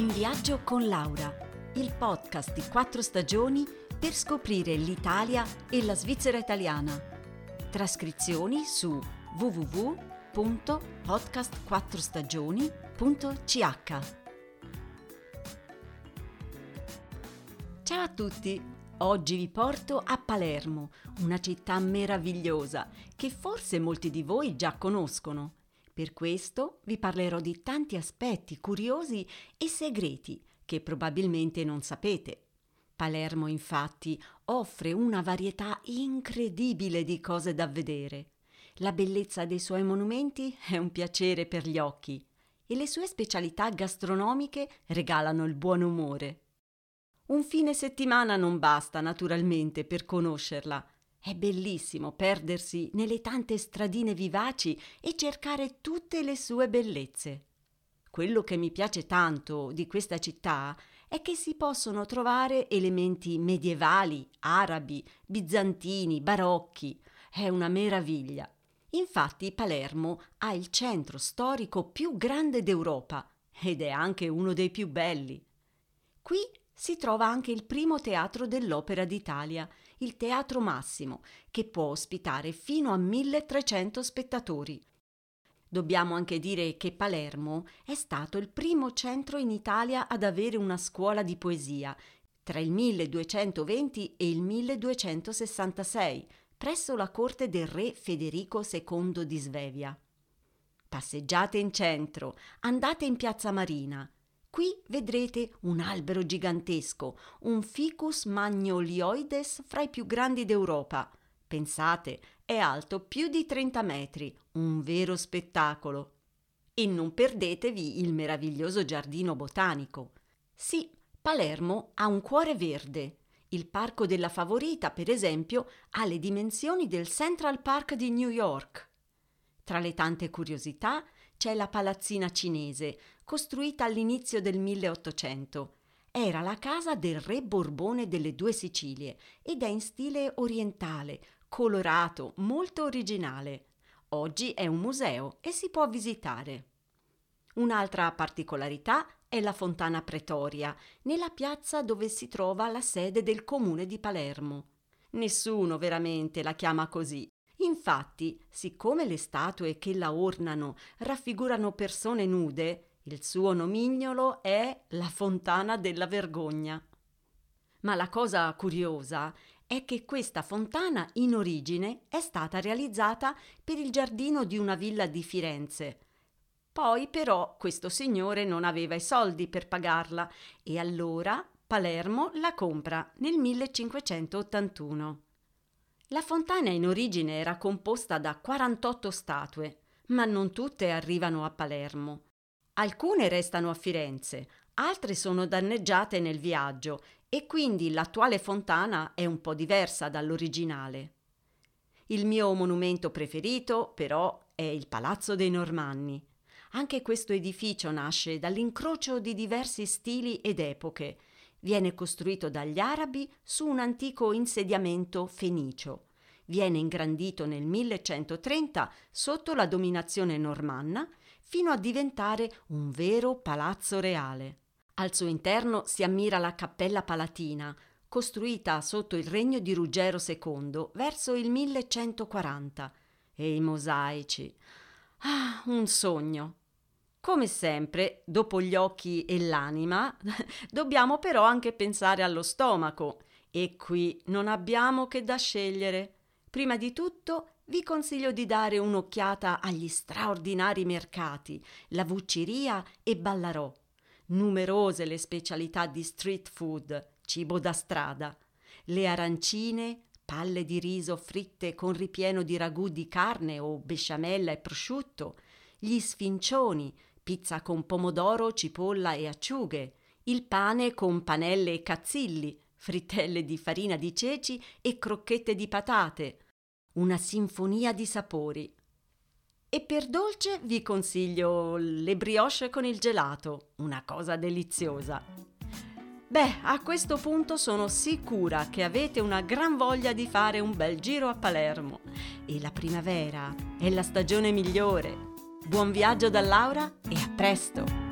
In viaggio con Laura, il podcast di quattro stagioni per scoprire l'Italia e la Svizzera italiana. Trascrizioni su www.podcast4stagioni.ch. Ciao a tutti! Oggi vi porto a Palermo, una città meravigliosa che forse molti di voi già conoscono. Per questo vi parlerò di tanti aspetti curiosi e segreti che probabilmente non sapete. Palermo infatti offre una varietà incredibile di cose da vedere. La bellezza dei suoi monumenti è un piacere per gli occhi e le sue specialità gastronomiche regalano il buon umore. Un fine settimana non basta naturalmente per conoscerla, è bellissimo perdersi nelle tante stradine vivaci e cercare tutte le sue bellezze. Quello che mi piace tanto di questa città è che si possono trovare elementi medievali, arabi, bizantini, barocchi. È una meraviglia. Infatti Palermo ha il centro storico più grande d'Europa ed è anche uno dei più belli. Qui si trova anche il primo teatro dell'Opera d'Italia, il Teatro Massimo, che può ospitare fino a 1300 spettatori. Dobbiamo anche dire che Palermo è stato il primo centro in Italia ad avere una scuola di poesia tra il 1220 e il 1266, presso la corte del re Federico II di Svevia. Passeggiate in centro, andate in Piazza Marina, Qui vedrete un albero gigantesco, un Ficus magnolioides fra i più grandi d'Europa. Pensate, è alto più di 30 metri, un vero spettacolo. E non perdetevi il meraviglioso giardino botanico. Sì, Palermo ha un cuore verde. Il parco della Favorita, per esempio, ha le dimensioni del Central Park di New York. Tra le tante curiosità c'è la palazzina cinese, costruita all'inizio del 1800. Era la casa del re Borbone delle due Sicilie ed è in stile orientale, colorato, molto originale. Oggi è un museo e si può visitare. Un'altra particolarità è la Fontana Pretoria, nella piazza dove si trova la sede del comune di Palermo. Nessuno veramente la chiama così, Infatti, siccome le statue che la ornano raffigurano persone nude, il suo nomignolo è la fontana della vergogna. Ma la cosa curiosa è che questa fontana in origine è stata realizzata per il giardino di una villa di Firenze. Poi però questo signore non aveva i soldi per pagarla e allora Palermo la compra nel 1581. La fontana in origine era composta da 48 statue, ma non tutte arrivano a Palermo. Alcune restano a Firenze, altre sono danneggiate nel viaggio e quindi l'attuale fontana è un po' diversa dall'originale. Il mio monumento preferito, però, è il Palazzo dei Normanni. Anche questo edificio nasce dall'incrocio di diversi stili ed epoche Viene costruito dagli arabi su un antico insediamento fenicio. Viene ingrandito nel 1130 sotto la dominazione normanna fino a diventare un vero palazzo reale. Al suo interno si ammira la Cappella Palatina, costruita sotto il regno di Ruggero II verso il 1140. E i mosaici. Ah, un sogno. Come sempre, dopo gli occhi e l'anima, dobbiamo però anche pensare allo stomaco e qui non abbiamo che da scegliere. Prima di tutto vi consiglio di dare un'occhiata agli straordinari mercati, la Vucciria e Ballarò. Numerose le specialità di street food, cibo da strada. Le arancine, palle di riso fritte con ripieno di ragù di carne o besciamella e prosciutto, gli sfincioni, pizza con pomodoro, cipolla e acciughe, il pane con panelle e cazzilli, frittelle di farina di ceci e crocchette di patate. Una sinfonia di sapori. E per dolce vi consiglio le brioche con il gelato, una cosa deliziosa. Beh, a questo punto sono sicura che avete una gran voglia di fare un bel giro a Palermo e la primavera è la stagione migliore Buon viaggio da Laura e a presto!